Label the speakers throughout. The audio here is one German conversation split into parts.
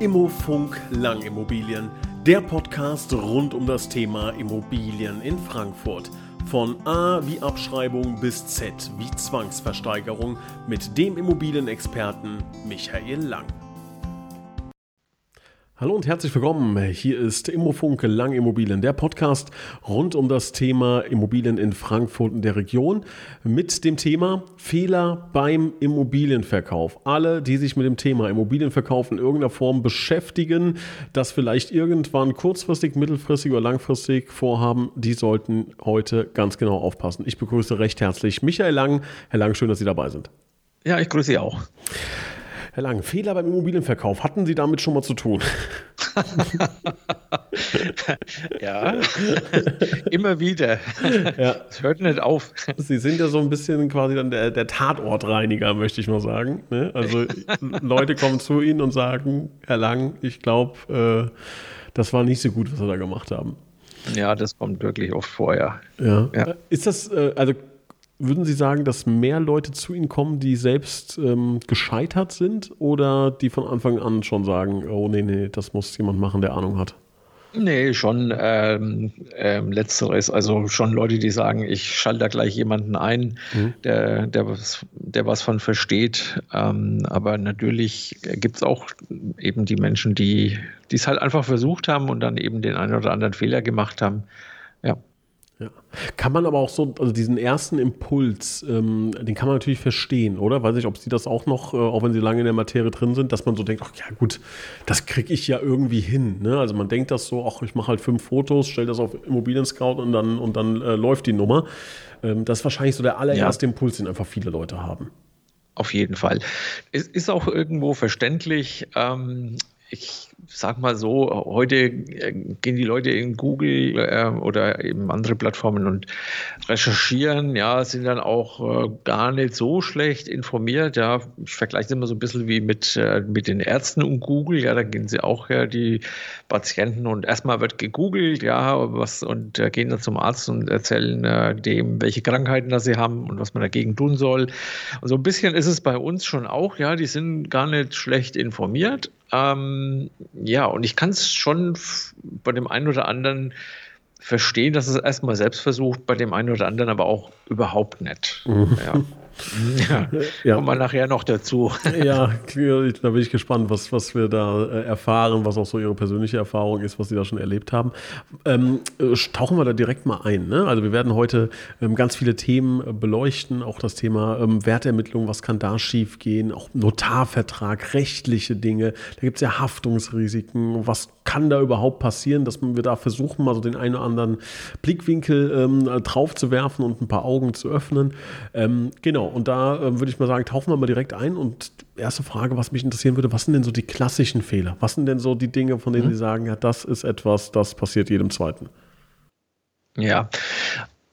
Speaker 1: Immofunk Langimmobilien, der Podcast rund um das Thema Immobilien in Frankfurt. Von A wie Abschreibung bis Z wie Zwangsversteigerung mit dem Immobilienexperten Michael Lang. Hallo und herzlich willkommen. Hier ist Immofunk Lang Immobilien, der Podcast rund um das Thema Immobilien in Frankfurt und der Region mit dem Thema Fehler beim Immobilienverkauf. Alle, die sich mit dem Thema Immobilienverkauf in irgendeiner Form beschäftigen, das vielleicht irgendwann kurzfristig, mittelfristig oder langfristig vorhaben, die sollten heute ganz genau aufpassen. Ich begrüße recht herzlich Michael Lang. Herr Lang, schön, dass Sie dabei sind.
Speaker 2: Ja, ich grüße Sie auch.
Speaker 1: Herr Lang, Fehler beim Immobilienverkauf, hatten Sie damit schon mal zu tun?
Speaker 2: ja, immer wieder. Ja. Es hört nicht auf.
Speaker 1: Sie sind ja so ein bisschen quasi dann der, der Tatortreiniger, möchte ich mal sagen. Ne? Also Leute kommen zu Ihnen und sagen, Herr Lang, ich glaube, äh, das war nicht so gut, was Sie da gemacht haben.
Speaker 2: Ja, das kommt wirklich oft vor, ja.
Speaker 1: ja. ja. Ist das, äh, also würden Sie sagen, dass mehr Leute zu Ihnen kommen, die selbst ähm, gescheitert sind oder die von Anfang an schon sagen, oh nee, nee, das muss jemand machen, der Ahnung hat?
Speaker 2: Nee, schon ähm, ähm, letzteres. Also schon Leute, die sagen, ich schalte da gleich jemanden ein, mhm. der, der, was, der was von versteht. Ähm, aber natürlich gibt es auch eben die Menschen, die es halt einfach versucht haben und dann eben den einen oder anderen Fehler gemacht haben. Ja.
Speaker 1: Kann man aber auch so, also diesen ersten Impuls, ähm, den kann man natürlich verstehen, oder? Weiß ich, ob Sie das auch noch, äh, auch wenn Sie lange in der Materie drin sind, dass man so denkt, ach ja gut, das kriege ich ja irgendwie hin. Ne? Also man denkt das so, ach, ich mache halt fünf Fotos, stelle das auf Immobilien Scout und dann, und dann äh, läuft die Nummer. Ähm, das ist wahrscheinlich so der allererste ja. Impuls, den einfach viele Leute haben.
Speaker 2: Auf jeden Fall. Es ist auch irgendwo verständlich. Ähm, ich sag mal so, heute äh, gehen die Leute in Google äh, oder eben andere Plattformen und recherchieren, ja, sind dann auch äh, gar nicht so schlecht informiert. Ja, ich vergleiche es immer so ein bisschen wie mit, äh, mit den Ärzten und Google. Ja, da gehen sie auch her, die Patienten, und erstmal wird gegoogelt, ja, was, und äh, gehen dann zum Arzt und erzählen äh, dem, welche Krankheiten da sie haben und was man dagegen tun soll. Und so ein bisschen ist es bei uns schon auch, ja, die sind gar nicht schlecht informiert. Ähm, ja, und ich kann es schon bei dem einen oder anderen verstehen, dass es erstmal selbst versucht, bei dem einen oder anderen aber auch überhaupt nicht. Mhm. Ja. Ja, ja. kommen wir nachher noch dazu.
Speaker 1: Ja, da bin ich gespannt, was, was wir da äh, erfahren, was auch so Ihre persönliche Erfahrung ist, was Sie da schon erlebt haben. Ähm, äh, tauchen wir da direkt mal ein. Ne? Also wir werden heute ähm, ganz viele Themen äh, beleuchten, auch das Thema ähm, Wertermittlung, was kann da schiefgehen, auch Notarvertrag, rechtliche Dinge. Da gibt es ja Haftungsrisiken, was kann da überhaupt passieren, dass wir da versuchen, mal so den einen oder anderen Blickwinkel ähm, drauf zu werfen und ein paar Augen zu öffnen. Ähm, genau, und da äh, würde ich mal sagen, tauchen wir mal direkt ein. Und erste Frage, was mich interessieren würde, was sind denn so die klassischen Fehler? Was sind denn so die Dinge, von denen mhm. Sie sagen, ja, das ist etwas, das passiert jedem Zweiten?
Speaker 2: Ja,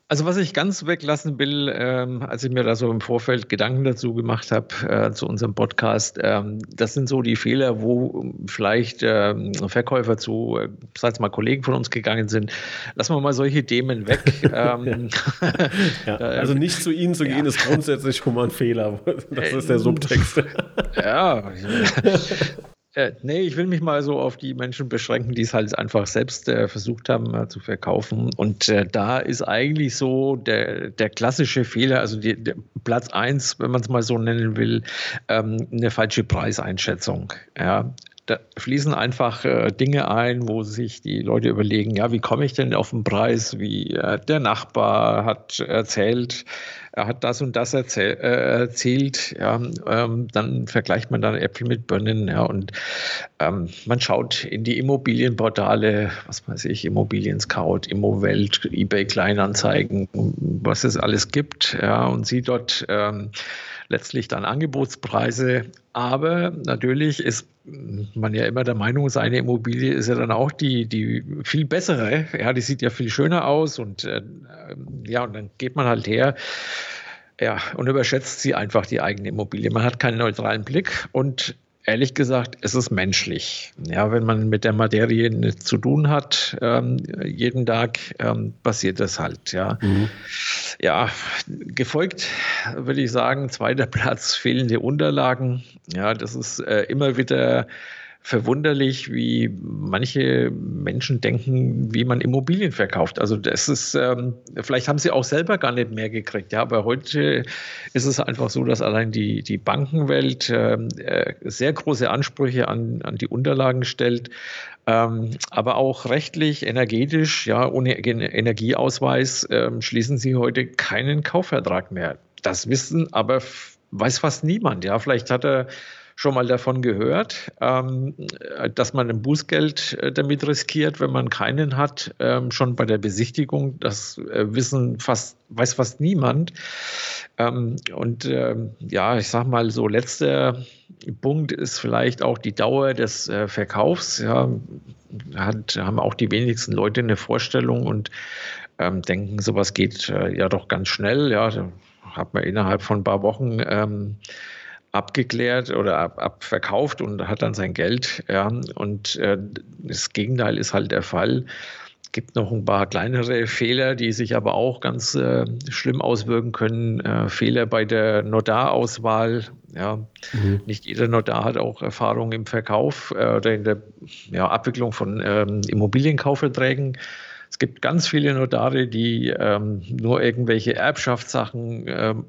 Speaker 2: also was ich ganz weglassen will, ähm, als ich mir da so im Vorfeld Gedanken dazu gemacht habe äh, zu unserem Podcast, ähm, das sind so die Fehler, wo vielleicht ähm, Verkäufer zu, äh, sag mal, Kollegen von uns gegangen sind. Lassen wir mal solche Themen weg.
Speaker 1: Ähm, ja, also nicht zu Ihnen zu ja. gehen, ist grundsätzlich schon mal ein Fehler. Das ist der Subtext.
Speaker 2: ja, äh, nee, ich will mich mal so auf die Menschen beschränken, die es halt einfach selbst äh, versucht haben äh, zu verkaufen. Und äh, da ist eigentlich so der, der klassische Fehler, also die, der Platz eins, wenn man es mal so nennen will, ähm, eine falsche Preiseinschätzung. Ja, da fließen einfach äh, Dinge ein, wo sich die Leute überlegen, ja, wie komme ich denn auf den Preis? Wie äh, der Nachbar hat erzählt, er hat das und das erzähl, äh, erzählt. Ja, ähm, dann vergleicht man dann Äpfel mit Birnen, ja, und ähm, man schaut in die Immobilienportale, was weiß ich, Immobilien Scout, Immowelt, eBay Kleinanzeigen, was es alles gibt, ja, und sieht dort ähm, letztlich dann Angebotspreise. Aber natürlich ist man ja immer der Meinung, seine Immobilie ist ja dann auch die, die viel bessere. Ja, die sieht ja viel schöner aus und äh, ja, und dann geht man halt her. Ja, und überschätzt sie einfach die eigene Immobilie. Man hat keinen neutralen Blick und ehrlich gesagt, es ist menschlich. Ja, wenn man mit der Materie nichts zu tun hat, ähm, jeden Tag ähm, passiert das halt. Ja, mhm. ja gefolgt würde ich sagen, zweiter Platz fehlende Unterlagen. Ja, das ist äh, immer wieder verwunderlich, wie manche Menschen denken, wie man Immobilien verkauft. Also das ist, ähm, vielleicht haben sie auch selber gar nicht mehr gekriegt. Ja, aber heute ist es einfach so, dass allein die, die Bankenwelt ähm, äh, sehr große Ansprüche an, an die Unterlagen stellt. Ähm, aber auch rechtlich, energetisch, ja, ohne Energieausweis ähm, schließen sie heute keinen Kaufvertrag mehr. Das wissen aber weiß fast niemand. Ja, vielleicht hat er schon mal davon gehört, ähm, dass man ein Bußgeld äh, damit riskiert, wenn man keinen hat, ähm, schon bei der Besichtigung. Das äh, wissen fast, weiß fast niemand. Ähm, und ähm, ja, ich sag mal, so letzter Punkt ist vielleicht auch die Dauer des äh, Verkaufs. Ja, hat, haben auch die wenigsten Leute eine Vorstellung und ähm, denken, sowas geht äh, ja doch ganz schnell. Ja, hat man innerhalb von ein paar Wochen ähm, abgeklärt oder ab, abverkauft und hat dann sein Geld. Ja. Und äh, das Gegenteil ist halt der Fall. Es gibt noch ein paar kleinere Fehler, die sich aber auch ganz äh, schlimm auswirken können. Äh, Fehler bei der Notarauswahl. Ja. Mhm. Nicht jeder Notar hat auch Erfahrung im Verkauf äh, oder in der ja, Abwicklung von ähm, Immobilienkaufverträgen. Es gibt ganz viele Notare, die ähm, nur irgendwelche Erbschaftssachen ähm,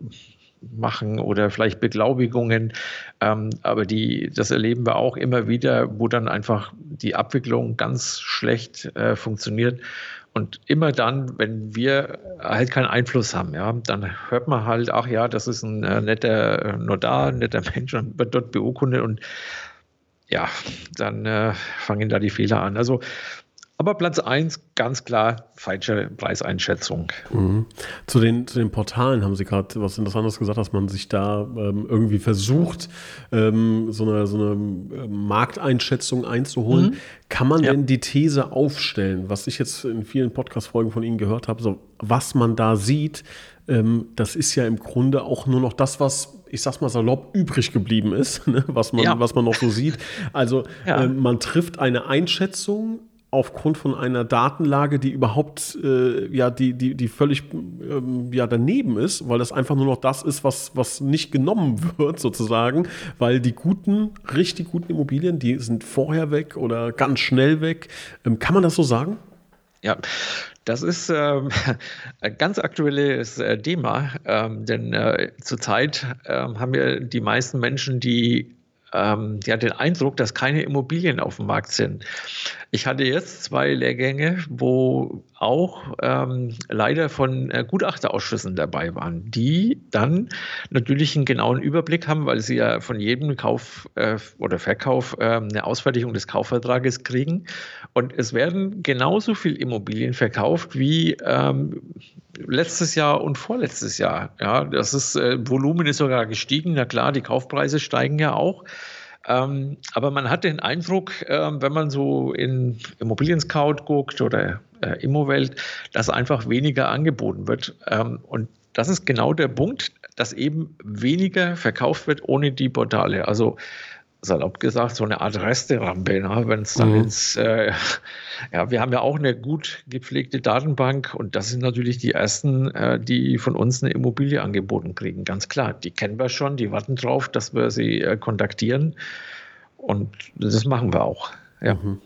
Speaker 2: machen oder vielleicht Beglaubigungen. Ähm, aber die, das erleben wir auch immer wieder, wo dann einfach die Abwicklung ganz schlecht äh, funktioniert. Und immer dann, wenn wir halt keinen Einfluss haben, ja, dann hört man halt, ach ja, das ist ein äh, netter äh, Notar, ein netter Mensch und wird dort beurkundet und ja, dann äh, fangen da die Fehler an. Also aber Platz 1, ganz klar, falsche Preiseinschätzung.
Speaker 1: Mhm. Zu, den, zu den Portalen haben Sie gerade was Interessantes gesagt, dass man sich da ähm, irgendwie versucht, ähm, so, eine, so eine ähm, Markteinschätzung einzuholen. Mhm. Kann man ja. denn die These aufstellen, was ich jetzt in vielen Podcast-Folgen von Ihnen gehört habe, so, was man da sieht, ähm, das ist ja im Grunde auch nur noch das, was ich sag's mal salopp, übrig geblieben ist, ne? was, man, ja. was man noch so sieht. Also ja. äh, man trifft eine Einschätzung aufgrund von einer Datenlage, die überhaupt äh, ja die die die völlig ähm, ja daneben ist, weil das einfach nur noch das ist, was was nicht genommen wird sozusagen, weil die guten richtig guten Immobilien, die sind vorher weg oder ganz schnell weg. Ähm, kann man das so sagen?
Speaker 2: Ja, das ist ähm, ein ganz aktuelles äh, Thema, ähm, denn äh, zurzeit ähm, haben wir die meisten Menschen, die ähm, ja, den Eindruck, dass keine Immobilien auf dem Markt sind. Ich hatte jetzt zwei Lehrgänge, wo auch ähm, leider von äh, Gutachterausschüssen dabei waren, die dann natürlich einen genauen Überblick haben, weil sie ja von jedem Kauf äh, oder Verkauf äh, eine Ausfertigung des Kaufvertrages kriegen. Und es werden genauso viel Immobilien verkauft wie ähm, letztes Jahr und vorletztes Jahr. Ja, das ist, äh, Volumen ist sogar gestiegen. Na klar, die Kaufpreise steigen ja auch. Ähm, aber man hat den Eindruck, äh, wenn man so in Immobilien Scout guckt oder äh, Immowelt, dass einfach weniger angeboten wird. Ähm, und das ist genau der Punkt, dass eben weniger verkauft wird ohne die Portale. Also salopp gesagt, so eine Art Resterampe, ne? wenn es dann mhm. ins, äh, ja, wir haben ja auch eine gut gepflegte Datenbank und das sind natürlich die ersten, äh, die von uns eine Immobilie angeboten kriegen, ganz klar. Die kennen wir schon, die warten drauf, dass wir sie äh, kontaktieren und das machen wir auch. Ja. Mhm.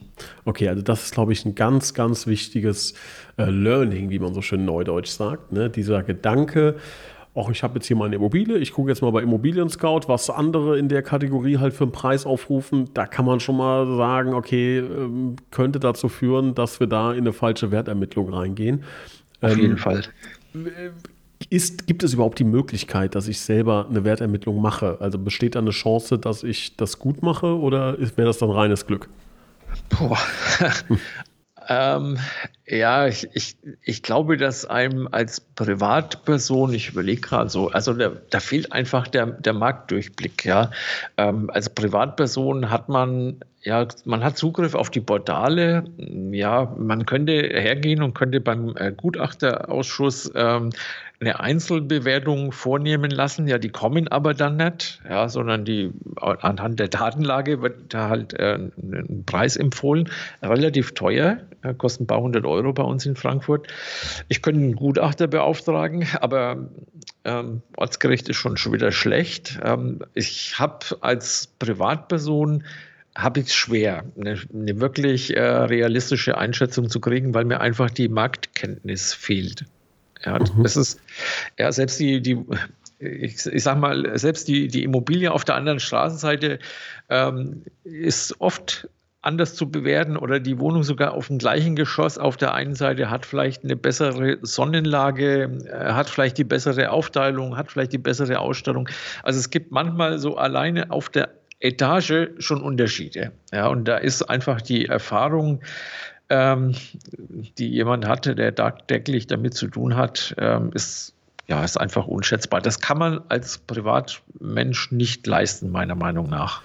Speaker 1: Okay, also das ist, glaube ich, ein ganz, ganz wichtiges äh, Learning, wie man so schön neudeutsch sagt. Ne? Dieser Gedanke, ach, ich habe jetzt hier mal eine Immobilie, ich gucke jetzt mal bei Immobilien Scout, was andere in der Kategorie halt für einen Preis aufrufen. Da kann man schon mal sagen, okay, ähm, könnte dazu führen, dass wir da in eine falsche Wertermittlung reingehen.
Speaker 2: Auf jeden ähm, Fall.
Speaker 1: Ist, gibt es überhaupt die Möglichkeit, dass ich selber eine Wertermittlung mache? Also besteht da eine Chance, dass ich das gut mache oder wäre das dann reines Glück?
Speaker 2: Boah. Ähm, ja, ich, ich, ich glaube, dass einem als Privatperson, ich überlege gerade so, also da, da fehlt einfach der, der Marktdurchblick, ja. Ähm, als Privatperson hat man ja, man hat Zugriff auf die Portale. Ja, man könnte hergehen und könnte beim äh, Gutachterausschuss ähm, eine Einzelbewertung vornehmen lassen. Ja, die kommen aber dann nicht, ja, sondern die anhand der Datenlage wird da halt äh, ein Preis empfohlen. Relativ teuer, äh, kostet ein paar hundert Euro bei uns in Frankfurt. Ich könnte einen Gutachter beauftragen, aber ähm, ortsgericht ist schon, schon wieder schlecht. Ähm, ich habe als Privatperson habe ich es schwer, eine, eine wirklich äh, realistische Einschätzung zu kriegen, weil mir einfach die Marktkenntnis fehlt. Ja, mhm. das ist, ja, selbst die, die ich, ich sag mal, selbst die, die Immobilie auf der anderen Straßenseite ähm, ist oft anders zu bewerten oder die Wohnung sogar auf dem gleichen Geschoss auf der einen Seite hat vielleicht eine bessere Sonnenlage, äh, hat vielleicht die bessere Aufteilung, hat vielleicht die bessere Ausstattung. Also es gibt manchmal so alleine auf der Etage schon Unterschiede. Ja, und da ist einfach die Erfahrung, ähm, die jemand hatte, der tagtäglich damit zu tun hat, ähm, ist ja, ist einfach unschätzbar. Das kann man als Privatmensch nicht leisten, meiner Meinung nach.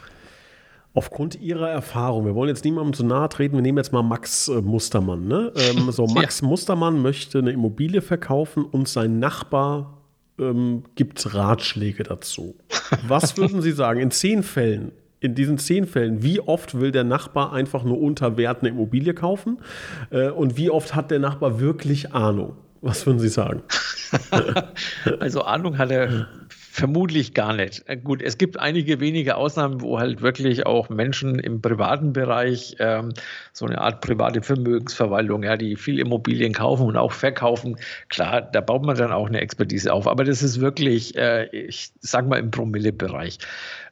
Speaker 1: Aufgrund Ihrer Erfahrung, wir wollen jetzt niemandem zu nahe treten, wir nehmen jetzt mal Max äh, Mustermann. Ne? Ähm, so, Max ja. Mustermann möchte eine Immobilie verkaufen und sein Nachbar ähm, gibt Ratschläge dazu. Was würden Sie sagen, in zehn Fällen, in diesen zehn Fällen, wie oft will der Nachbar einfach nur unter Wert eine Immobilie kaufen äh, und wie oft hat der Nachbar wirklich Ahnung? Was würden Sie sagen?
Speaker 2: also Ahnung hat er vermutlich gar nicht. Äh, gut, es gibt einige wenige Ausnahmen, wo halt wirklich auch Menschen im privaten Bereich ähm, so eine Art private Vermögensverwaltung, ja, die viel Immobilien kaufen und auch verkaufen. Klar, da baut man dann auch eine Expertise auf. Aber das ist wirklich, äh, ich sag mal, im Promille-Bereich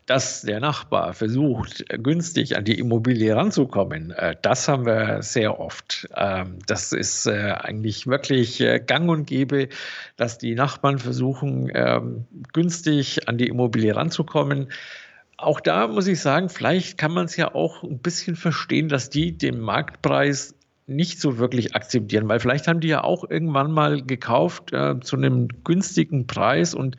Speaker 2: dass der Nachbar versucht, günstig an die Immobilie ranzukommen, äh, das haben wir sehr oft. Ähm, das ist äh, eigentlich wirklich äh, gang und gäbe, dass die Nachbarn versuchen, ähm, günstig an die Immobilie ranzukommen. Auch da muss ich sagen, vielleicht kann man es ja auch ein bisschen verstehen, dass die den Marktpreis nicht so wirklich akzeptieren, weil vielleicht haben die ja auch irgendwann mal gekauft äh, zu einem günstigen Preis und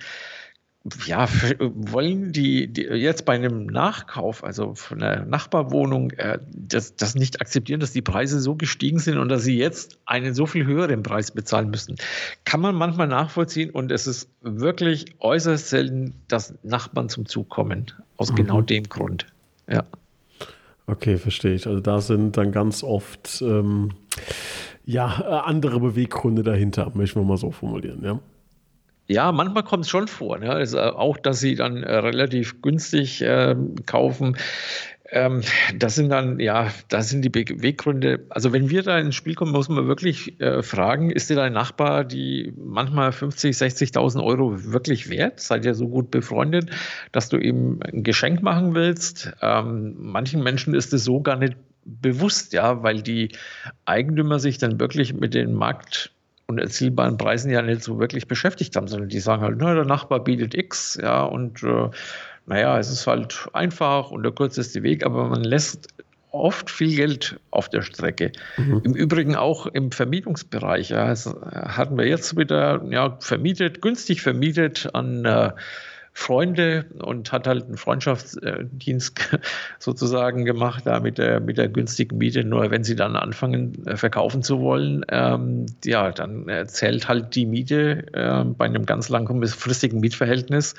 Speaker 2: ja, wollen die, die, jetzt bei einem Nachkauf, also von einer Nachbarwohnung, äh, das, das nicht akzeptieren, dass die Preise so gestiegen sind und dass sie jetzt einen so viel höheren Preis bezahlen müssen. Kann man manchmal nachvollziehen und es ist wirklich äußerst selten, dass Nachbarn zum Zug kommen. Aus mhm. genau dem Grund. Ja.
Speaker 1: Okay, verstehe ich. Also da sind dann ganz oft ähm, ja, äh, andere Beweggründe dahinter, möchten wir mal so formulieren, ja.
Speaker 2: Ja, manchmal kommt es schon vor. Ne? Also auch, dass sie dann äh, relativ günstig äh, kaufen. Ähm, das sind dann, ja, das sind die Beweggründe. Also wenn wir da ins Spiel kommen, muss man wirklich äh, fragen, ist dir dein Nachbar die manchmal 50, 60.000 Euro wirklich wert? Seid ihr so gut befreundet, dass du ihm ein Geschenk machen willst? Ähm, manchen Menschen ist es so gar nicht bewusst, ja, weil die Eigentümer sich dann wirklich mit den Markt und erzielbaren Preisen ja nicht so wirklich beschäftigt haben, sondern die sagen halt, na, der Nachbar bietet X, ja, und äh, naja, es ist halt einfach und der kürzeste Weg, aber man lässt oft viel Geld auf der Strecke. Mhm. Im Übrigen auch im Vermietungsbereich. Ja, das hatten wir jetzt wieder ja, vermietet, günstig vermietet an äh, Freunde und hat halt einen Freundschaftsdienst sozusagen gemacht, da mit der, mit der günstigen Miete. Nur wenn sie dann anfangen, äh, verkaufen zu wollen, ähm, ja, dann zählt halt die Miete äh, bei einem ganz langfristigen Mietverhältnis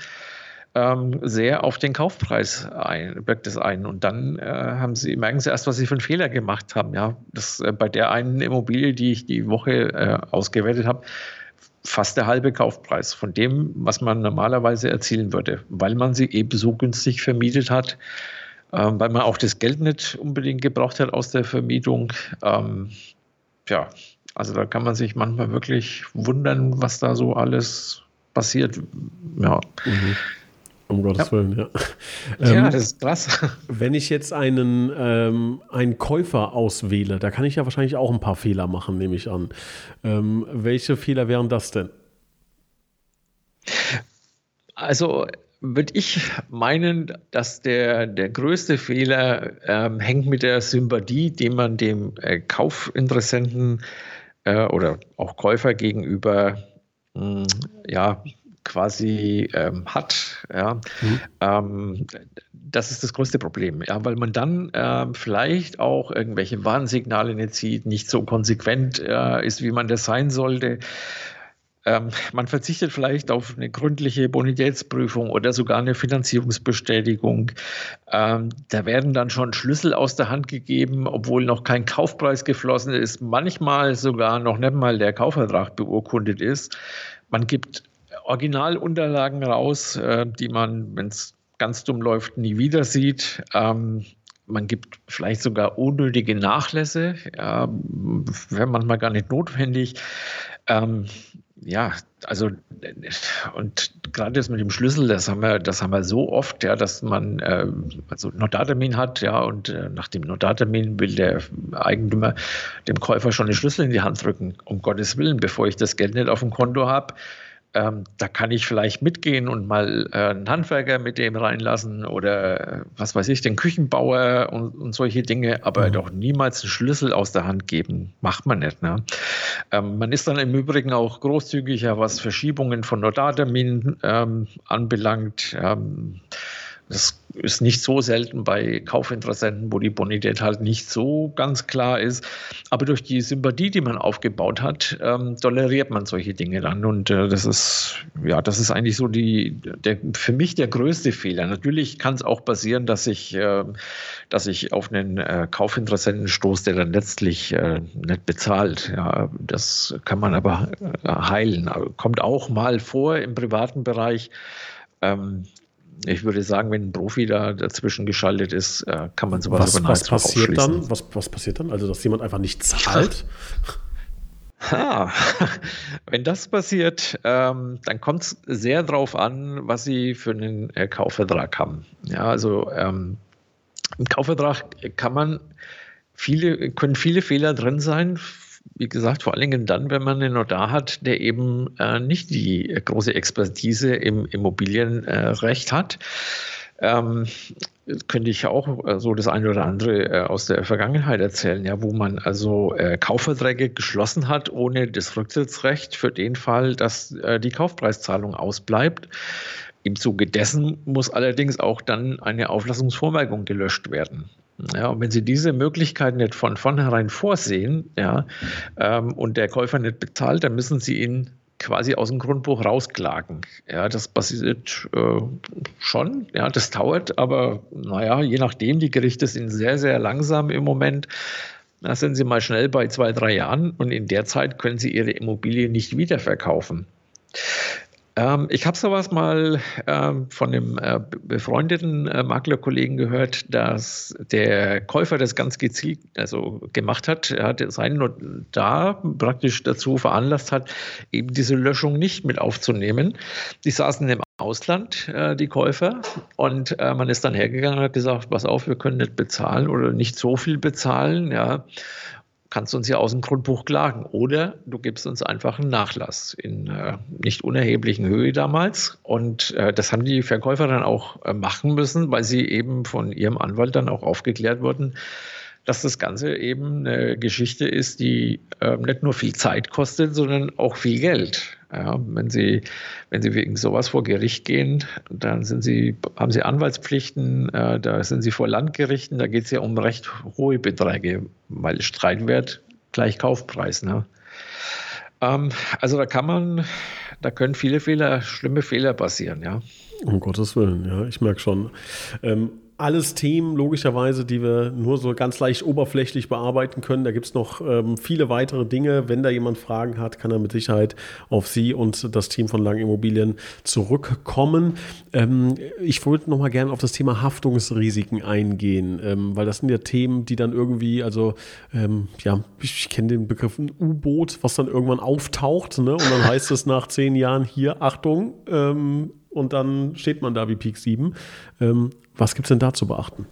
Speaker 2: ähm, sehr auf den Kaufpreis ein, wirkt es ein. Und dann äh, haben sie, merken sie erst, was sie für einen Fehler gemacht haben. Ja, das, äh, bei der einen Immobilie, die ich die Woche äh, ausgewertet habe, fast der halbe Kaufpreis von dem, was man normalerweise erzielen würde, weil man sie eben so günstig vermietet hat, ähm, weil man auch das Geld nicht unbedingt gebraucht hat aus der Vermietung. Ähm, ja, also da kann man sich manchmal wirklich wundern, was da so alles passiert. Ja. Mhm.
Speaker 1: Um Gottes ja. Willen, ja.
Speaker 2: Ja, ähm, das ist krass.
Speaker 1: Wenn ich jetzt einen, ähm, einen Käufer auswähle, da kann ich ja wahrscheinlich auch ein paar Fehler machen, nehme ich an. Ähm, welche Fehler wären das denn?
Speaker 2: Also würde ich meinen, dass der, der größte Fehler ähm, hängt mit der Sympathie, die man dem äh, Kaufinteressenten äh, oder auch Käufer gegenüber mh, hm, ja, quasi ähm, hat, ja, mhm. ähm, das ist das größte Problem, ja, weil man dann ähm, vielleicht auch irgendwelche Warnsignale nicht sieht, nicht so konsequent äh, ist, wie man das sein sollte. Ähm, man verzichtet vielleicht auf eine gründliche Bonitätsprüfung oder sogar eine Finanzierungsbestätigung. Ähm, da werden dann schon Schlüssel aus der Hand gegeben, obwohl noch kein Kaufpreis geflossen ist, manchmal sogar noch nicht mal der Kaufvertrag beurkundet ist. Man gibt Originalunterlagen raus, äh, die man, wenn es ganz dumm läuft, nie wieder sieht. Ähm, man gibt vielleicht sogar unnötige Nachlässe, ja, wäre manchmal gar nicht notwendig. Ähm, ja, also und gerade das mit dem Schlüssel, das haben wir, das haben wir so oft, ja, dass man äh, also Notartermin hat, ja, und äh, nach dem Notartermin will der Eigentümer dem Käufer schon den Schlüssel in die Hand drücken, um Gottes Willen, bevor ich das Geld nicht auf dem Konto habe ähm, da kann ich vielleicht mitgehen und mal äh, einen Handwerker mit dem reinlassen oder äh, was weiß ich, den Küchenbauer und, und solche Dinge, aber mhm. doch niemals einen Schlüssel aus der Hand geben. Macht man nicht. Ne? Ähm, man ist dann im Übrigen auch großzügiger, was Verschiebungen von Notarterminen ähm, anbelangt. Das ist nicht so selten bei Kaufinteressenten, wo die Bonität halt nicht so ganz klar ist. Aber durch die Sympathie, die man aufgebaut hat, ähm, toleriert man solche Dinge dann. Und äh, das ist, ja, das ist eigentlich so die, der, für mich der größte Fehler. Natürlich kann es auch passieren, dass ich, äh, dass ich auf einen äh, Kaufinteressenten stoße, der dann letztlich äh, nicht bezahlt. Ja, das kann man aber äh, heilen. Kommt auch mal vor im privaten Bereich. Ähm, ich würde sagen, wenn ein Profi da dazwischen geschaltet ist, äh, kann man sowas
Speaker 1: was, was passiert dann? Was, was passiert dann? Also, dass jemand einfach nicht zahlt?
Speaker 2: Ha, wenn das passiert, ähm, dann kommt es sehr darauf an, was Sie für einen äh, Kaufvertrag haben. Ja, also ähm, im Kaufvertrag kann man viele, können viele Fehler drin sein, wie gesagt, vor allen Dingen dann, wenn man einen Notar hat, der eben äh, nicht die große Expertise im Immobilienrecht äh, hat. Ähm, könnte ich auch äh, so das eine oder andere äh, aus der Vergangenheit erzählen, ja, wo man also äh, Kaufverträge geschlossen hat ohne das Rücktrittsrecht für den Fall, dass äh, die Kaufpreiszahlung ausbleibt. Im Zuge dessen muss allerdings auch dann eine Auflassungsvormerkung gelöscht werden. Ja, und wenn Sie diese Möglichkeit nicht von vornherein vorsehen, ja, ähm, und der Käufer nicht bezahlt, dann müssen Sie ihn quasi aus dem Grundbuch rausklagen. Ja, das passiert äh, schon, ja, das dauert, aber naja, je nachdem, die Gerichte sind sehr, sehr langsam im Moment. Da sind Sie mal schnell bei zwei, drei Jahren und in der Zeit können Sie Ihre Immobilie nicht wiederverkaufen. Ähm, ich habe sowas mal ähm, von einem äh, befreundeten äh, Maklerkollegen gehört, dass der Käufer das ganz gezielt also gemacht hat. Er hat seinen Notar praktisch dazu veranlasst hat, eben diese Löschung nicht mit aufzunehmen. Die saßen im Ausland, äh, die Käufer, und äh, man ist dann hergegangen und hat gesagt, pass auf, wir können nicht bezahlen oder nicht so viel bezahlen, ja kannst du uns ja aus dem Grundbuch klagen. Oder du gibst uns einfach einen Nachlass in äh, nicht unerheblichen Höhe damals. Und äh, das haben die Verkäufer dann auch äh, machen müssen, weil sie eben von ihrem Anwalt dann auch aufgeklärt wurden, dass das Ganze eben eine Geschichte ist, die äh, nicht nur viel Zeit kostet, sondern auch viel Geld. Ja, wenn, Sie, wenn Sie wegen sowas vor Gericht gehen, dann sind Sie, haben Sie Anwaltspflichten, äh, da sind Sie vor Landgerichten, da geht es ja um recht hohe Beträge, weil Streitwert gleich Kaufpreis. Ne? Ähm, also da kann man, da können viele Fehler, schlimme Fehler passieren, ja.
Speaker 1: Um Gottes Willen, ja, ich merke schon. Ähm, alles Themen, logischerweise, die wir nur so ganz leicht oberflächlich bearbeiten können. Da gibt es noch ähm, viele weitere Dinge. Wenn da jemand Fragen hat, kann er mit Sicherheit auf Sie und das Team von Lang Immobilien zurückkommen. Ähm, ich wollte noch mal gerne auf das Thema Haftungsrisiken eingehen, ähm, weil das sind ja Themen, die dann irgendwie, also ähm, ja, ich kenne den Begriff U-Boot, was dann irgendwann auftaucht, ne? Und dann heißt es nach zehn Jahren hier, Achtung, ähm, und dann steht man da wie Peak 7. Was gibt es denn da zu beachten?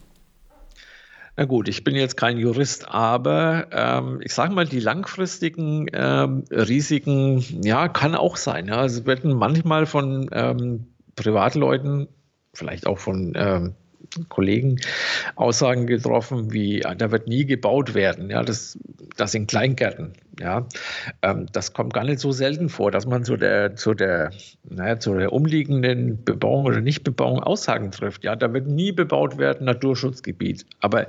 Speaker 2: Na gut, ich bin jetzt kein Jurist, aber ähm, ich sage mal, die langfristigen ähm, Risiken, ja, kann auch sein. Ja. Es werden manchmal von ähm, Privatleuten, vielleicht auch von ähm, Kollegen Aussagen getroffen, wie da wird nie gebaut werden. Ja, das, das sind Kleingärten. Ja, ähm, das kommt gar nicht so selten vor, dass man zu der, zu der, naja, zu der umliegenden Bebauung oder Nichtbebauung Aussagen trifft. Ja, da wird nie bebaut werden, Naturschutzgebiet. Aber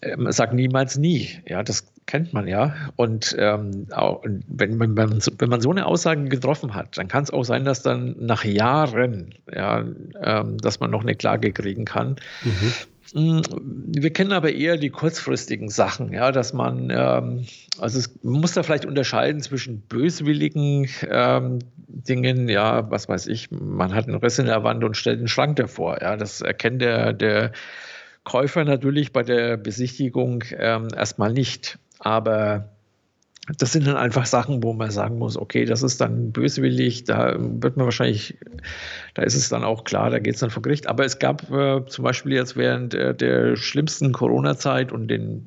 Speaker 2: äh, man sagt niemals nie. Ja, das kennt man ja. Und ähm, auch, wenn, man, wenn man so eine Aussage getroffen hat, dann kann es auch sein, dass dann nach Jahren, ja, ähm, dass man noch eine Klage kriegen kann. Mhm. Mm, wir kennen aber eher die kurzfristigen Sachen, ja, dass man, ähm, also es, man muss da vielleicht unterscheiden zwischen böswilligen ähm, Dingen, ja, was weiß ich, man hat einen Riss in der Wand und stellt einen Schrank davor, ja, das erkennt der, der Käufer natürlich bei der Besichtigung ähm, erstmal nicht. Aber das sind dann einfach Sachen, wo man sagen muss, okay, das ist dann böswillig, da wird man wahrscheinlich, da ist es dann auch klar, da geht es dann vor Gericht. Aber es gab äh, zum Beispiel jetzt während äh, der schlimmsten Corona-Zeit und den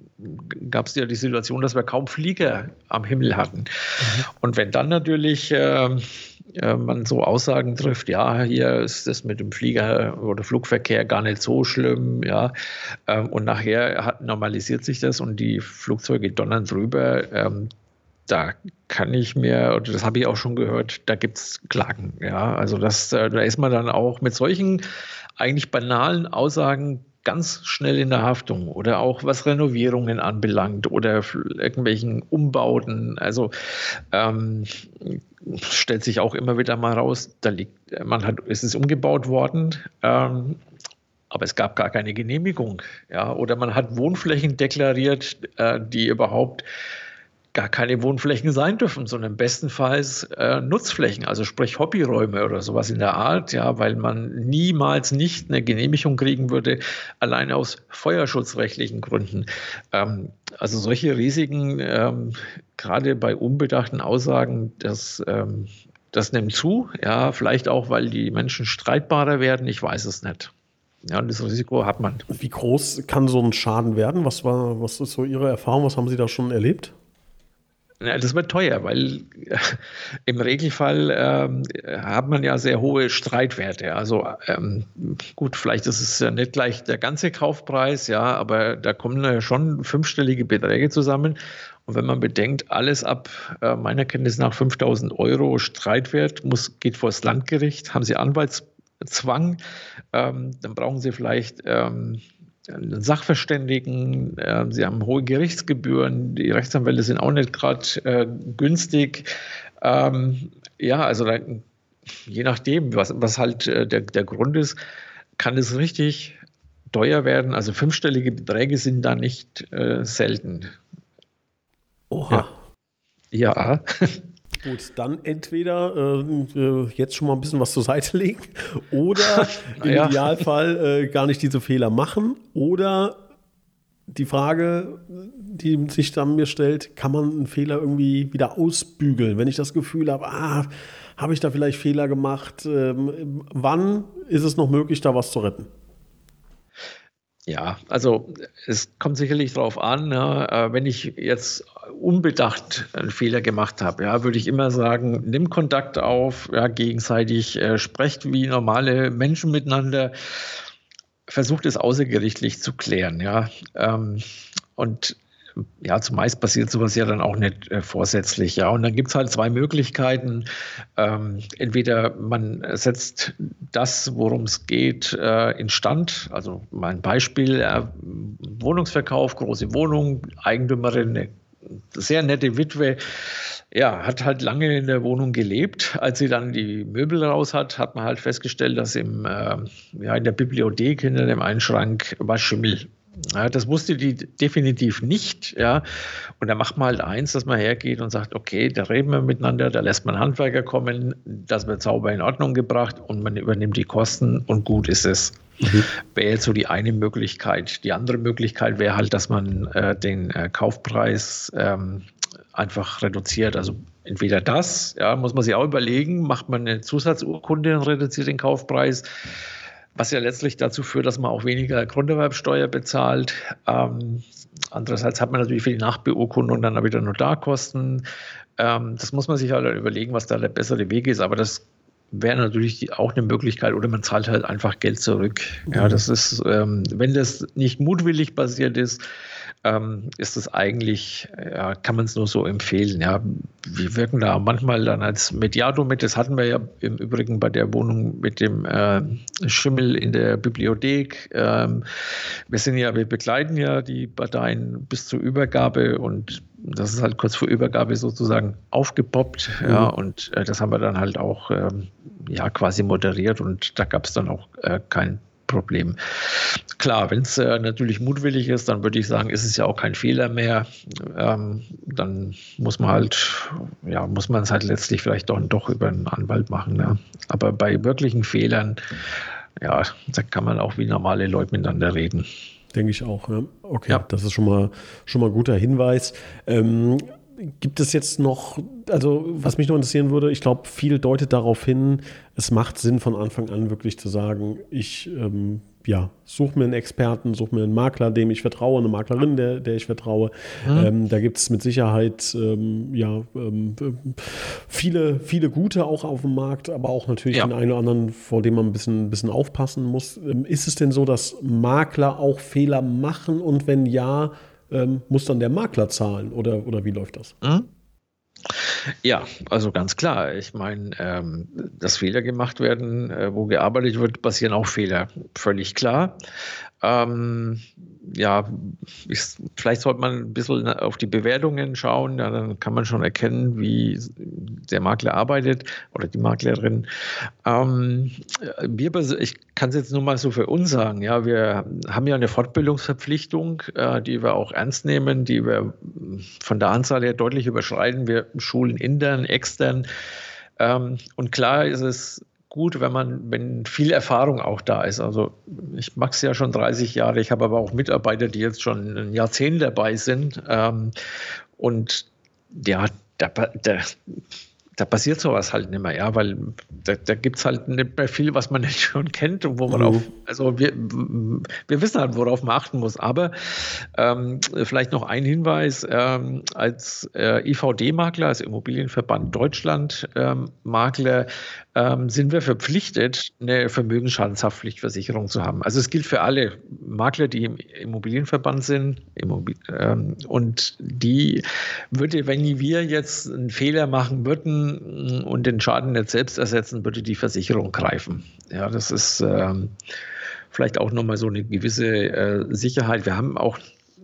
Speaker 2: gab es ja die Situation, dass wir kaum Flieger am Himmel hatten. Mhm. Und wenn dann natürlich äh, man so Aussagen trifft, ja, hier ist das mit dem Flieger oder Flugverkehr gar nicht so schlimm, ja, ähm, und nachher hat, normalisiert sich das und die Flugzeuge donnern drüber, ähm, da kann ich mir, oder das habe ich auch schon gehört, da gibt es Klagen. Ja, also das, äh, da ist man dann auch mit solchen eigentlich banalen Aussagen ganz schnell in der Haftung oder auch was Renovierungen anbelangt oder irgendwelchen Umbauten. Also ähm, stellt sich auch immer wieder mal raus, da liegt, man hat, es ist umgebaut worden, ähm, aber es gab gar keine Genehmigung. Ja, oder man hat Wohnflächen deklariert, äh, die überhaupt gar keine Wohnflächen sein dürfen, sondern bestenfalls äh, Nutzflächen, also sprich Hobbyräume oder sowas in der Art, ja, weil man niemals nicht eine Genehmigung kriegen würde, allein aus feuerschutzrechtlichen Gründen. Ähm, also solche Risiken, ähm, gerade bei unbedachten Aussagen, das, ähm, das nimmt zu, ja, vielleicht auch, weil die Menschen streitbarer werden, ich weiß es nicht. Ja, und das Risiko hat man.
Speaker 1: Wie groß kann so ein Schaden werden? Was war, was ist so Ihre Erfahrung? Was haben Sie da schon erlebt?
Speaker 2: Ja, das wird teuer, weil äh, im Regelfall ähm, hat man ja sehr hohe Streitwerte. Also ähm, gut, vielleicht ist es ja nicht gleich der ganze Kaufpreis, ja, aber da kommen ja schon fünfstellige Beträge zusammen. Und wenn man bedenkt, alles ab äh, meiner Kenntnis nach 5000 Euro Streitwert muss, geht vor das Landgericht, haben Sie Anwaltszwang, ähm, dann brauchen Sie vielleicht ähm, Sachverständigen, äh, sie haben hohe Gerichtsgebühren, die Rechtsanwälte sind auch nicht gerade äh, günstig. Ähm, ja, also da, je nachdem, was, was halt äh, der, der Grund ist, kann es richtig teuer werden. Also fünfstellige Beträge sind da nicht äh, selten.
Speaker 1: Oha. Ja. ja. Gut, dann entweder äh, äh, jetzt schon mal ein bisschen was zur Seite legen oder im ja. Idealfall äh, gar nicht diese Fehler machen oder die Frage, die sich dann mir stellt, kann man einen Fehler irgendwie wieder ausbügeln? Wenn ich das Gefühl habe, ah, habe ich da vielleicht Fehler gemacht? Ähm, wann ist es noch möglich, da was zu retten?
Speaker 2: Ja, also es kommt sicherlich darauf an, ja, äh, wenn ich jetzt unbedacht einen Fehler gemacht habe, ja, würde ich immer sagen, nimm Kontakt auf, ja, gegenseitig, äh, sprecht wie normale Menschen miteinander, versucht es außergerichtlich zu klären, ja. Ähm, und ja, zumeist passiert sowas ja dann auch nicht äh, vorsätzlich, ja. Und dann gibt es halt zwei Möglichkeiten. Ähm, entweder man setzt das, worum es geht, äh, instand. Also mein Beispiel, äh, Wohnungsverkauf, große Wohnung, Eigentümerin, eine sehr nette Witwe, ja, hat halt lange in der Wohnung gelebt. Als sie dann die Möbel raus hat, hat man halt festgestellt, dass im, äh, ja, in der Bibliothek hinter dem Einschrank war Schimmel ja, das wusste die definitiv nicht. Ja. Und da macht man halt eins, dass man hergeht und sagt, okay, da reden wir miteinander, da lässt man Handwerker kommen, das wird sauber in Ordnung gebracht und man übernimmt die Kosten und gut ist es. Mhm. Wäre jetzt so die eine Möglichkeit. Die andere Möglichkeit wäre halt, dass man äh, den äh, Kaufpreis ähm, einfach reduziert. Also entweder das, ja, muss man sich auch überlegen, macht man eine Zusatzurkunde und reduziert den Kaufpreis was ja letztlich dazu führt, dass man auch weniger Grunderwerbsteuer bezahlt. Ähm, andererseits hat man natürlich für die Nachbeurkundung dann wieder Notarkosten. Ähm, das muss man sich halt überlegen, was da der bessere Weg ist. Aber das wäre natürlich auch eine Möglichkeit oder man zahlt halt einfach Geld zurück. Ja, das ist, ähm, wenn das nicht mutwillig basiert ist, ähm, ist es eigentlich, ja, kann man es nur so empfehlen. Ja, wir wirken da manchmal dann als Mediator mit. Das hatten wir ja im Übrigen bei der Wohnung mit dem äh, Schimmel in der Bibliothek. Ähm, wir sind ja, wir begleiten ja die Parteien bis zur Übergabe und das ist halt kurz vor Übergabe sozusagen aufgepoppt. Mhm. Ja, und äh, das haben wir dann halt auch ähm, ja, quasi moderiert und da gab es dann auch äh, kein Problem. Klar, wenn es äh, natürlich mutwillig ist, dann würde ich sagen, ist es ja auch kein Fehler mehr. Ähm, dann muss man halt, ja, muss man es halt letztlich vielleicht doch, doch über einen Anwalt machen. Ne? Aber bei wirklichen Fehlern, ja, da kann man auch wie normale Leute miteinander reden.
Speaker 1: Denke ich auch. Ja. Okay, ja. das ist schon mal schon mal guter Hinweis. Ähm, gibt es jetzt noch, also was mich noch interessieren würde, ich glaube, viel deutet darauf hin, es macht Sinn von Anfang an wirklich zu sagen, ich ähm, ja, suche mir einen Experten, suche mir einen Makler, dem ich vertraue, eine Maklerin, der, der ich vertraue. Mhm. Ähm, da gibt es mit Sicherheit ähm, ja, ähm, viele, viele gute auch auf dem Markt, aber auch natürlich ja. den einen oder anderen, vor dem man ein bisschen, ein bisschen aufpassen muss. Ähm, ist es denn so, dass Makler auch Fehler machen und wenn ja, ähm, muss dann der Makler zahlen oder, oder wie läuft das? Mhm.
Speaker 2: Ja, also ganz klar. Ich meine, ähm, dass Fehler gemacht werden, äh, wo gearbeitet wird, passieren auch Fehler. Völlig klar. Ähm, ja, ich, vielleicht sollte man ein bisschen auf die Bewertungen schauen, ja, dann kann man schon erkennen, wie der Makler arbeitet oder die Maklerin. Ähm, wir, ich kann es jetzt nur mal so für uns sagen, ja, wir haben ja eine Fortbildungsverpflichtung, äh, die wir auch ernst nehmen, die wir von der Anzahl her deutlich überschreiten. Wir schulen intern, extern. Ähm, und klar ist es gut, wenn man, wenn viel Erfahrung auch da ist. Also ich mache es ja schon 30 Jahre, ich habe aber auch Mitarbeiter, die jetzt schon ein Jahrzehnt dabei sind. Ähm, und ja, da, da, da passiert sowas halt nicht mehr, ja, weil da, da gibt es halt nicht mehr viel, was man nicht schon kennt und wo man mhm. auf, also wir, wir wissen halt, worauf man achten muss. Aber ähm, vielleicht noch ein Hinweis, ähm, als äh, IVD-Makler, also Immobilienverband Deutschland ähm, ähm, sind wir verpflichtet, eine Vermögensschadenshaftpflichtversicherung zu haben. Also es gilt für alle Makler, die im Immobilienverband sind. Immobil ähm, und die würde, wenn wir jetzt einen Fehler machen würden und den Schaden nicht selbst ersetzen, würde die Versicherung greifen. Ja, das ist ähm, vielleicht auch nochmal so eine gewisse äh, Sicherheit. Wir haben auch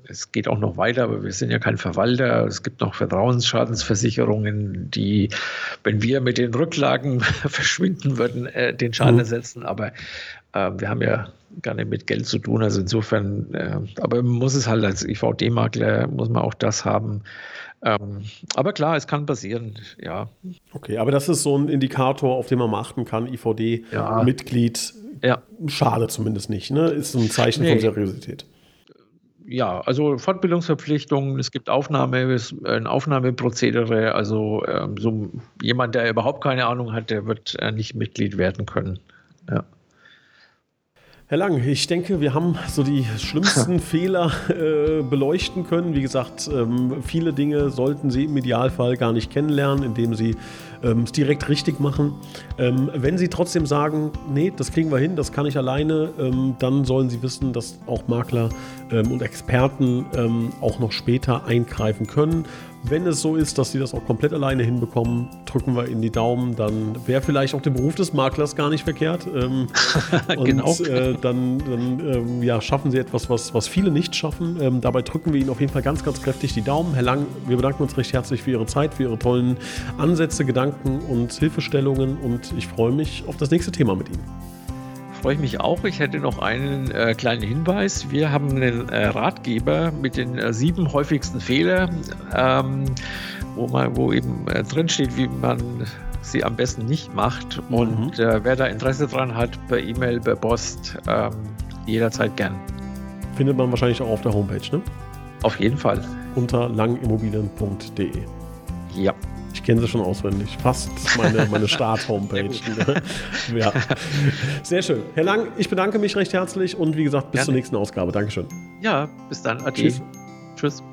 Speaker 2: es geht auch noch weiter, aber wir sind ja kein Verwalter. Es gibt noch Vertrauensschadensversicherungen, die, wenn wir mit den Rücklagen verschwinden würden, äh, den Schaden mhm. ersetzen. Aber äh, wir haben ja gar nicht mit Geld zu tun. Also insofern, äh, aber man muss es halt als IVD-Makler, muss man auch das haben. Ähm, aber klar, es kann passieren, ja.
Speaker 1: Okay, aber das ist so ein Indikator, auf den man mal achten kann. IVD-Mitglied, ja. ja. schade zumindest nicht, ne? Ist so ein Zeichen nee. von Seriosität
Speaker 2: ja, also Fortbildungsverpflichtungen, es gibt Aufnahme, ein Aufnahmeprozedere. Also ähm, so jemand, der überhaupt keine Ahnung hat, der wird äh, nicht Mitglied werden können. Ja.
Speaker 1: Herr Lang, ich denke, wir haben so die schlimmsten Fehler äh, beleuchten können. Wie gesagt, ähm, viele Dinge sollten Sie im Idealfall gar nicht kennenlernen, indem Sie ähm, es direkt richtig machen. Ähm, wenn Sie trotzdem sagen, nee, das kriegen wir hin, das kann ich alleine, ähm, dann sollen Sie wissen, dass auch Makler ähm, und Experten ähm, auch noch später eingreifen können. Wenn es so ist, dass sie das auch komplett alleine hinbekommen, drücken wir in die Daumen. Dann wäre vielleicht auch der Beruf des Maklers gar nicht verkehrt. Ähm, genau. Und äh, dann, dann ähm, ja, schaffen sie etwas, was, was viele nicht schaffen. Ähm, dabei drücken wir Ihnen auf jeden Fall ganz, ganz kräftig die Daumen. Herr Lang, wir bedanken uns recht herzlich für Ihre Zeit, für Ihre tollen Ansätze, Gedanken und Hilfestellungen. Und ich freue mich auf das nächste Thema mit Ihnen
Speaker 2: freue ich mich auch. Ich hätte noch einen äh, kleinen Hinweis. Wir haben einen äh, Ratgeber mit den äh, sieben häufigsten Fehlern, ähm, wo, man, wo eben äh, drin steht, wie man sie am besten nicht macht. Mhm. Und äh, wer da Interesse dran hat, per E-Mail, per Post, ähm, jederzeit gern.
Speaker 1: Findet man wahrscheinlich auch auf der Homepage, ne?
Speaker 2: Auf jeden Fall.
Speaker 1: Unter langimmobilien.de.
Speaker 2: Ja.
Speaker 1: Ich kenne sie schon auswendig. Fast meine, meine Start-Homepage. ja. Sehr schön. Herr Lang, ich bedanke mich recht herzlich und wie gesagt, bis Gerne. zur nächsten Ausgabe. Dankeschön.
Speaker 2: Ja, bis dann. Tschüss. Tschüss.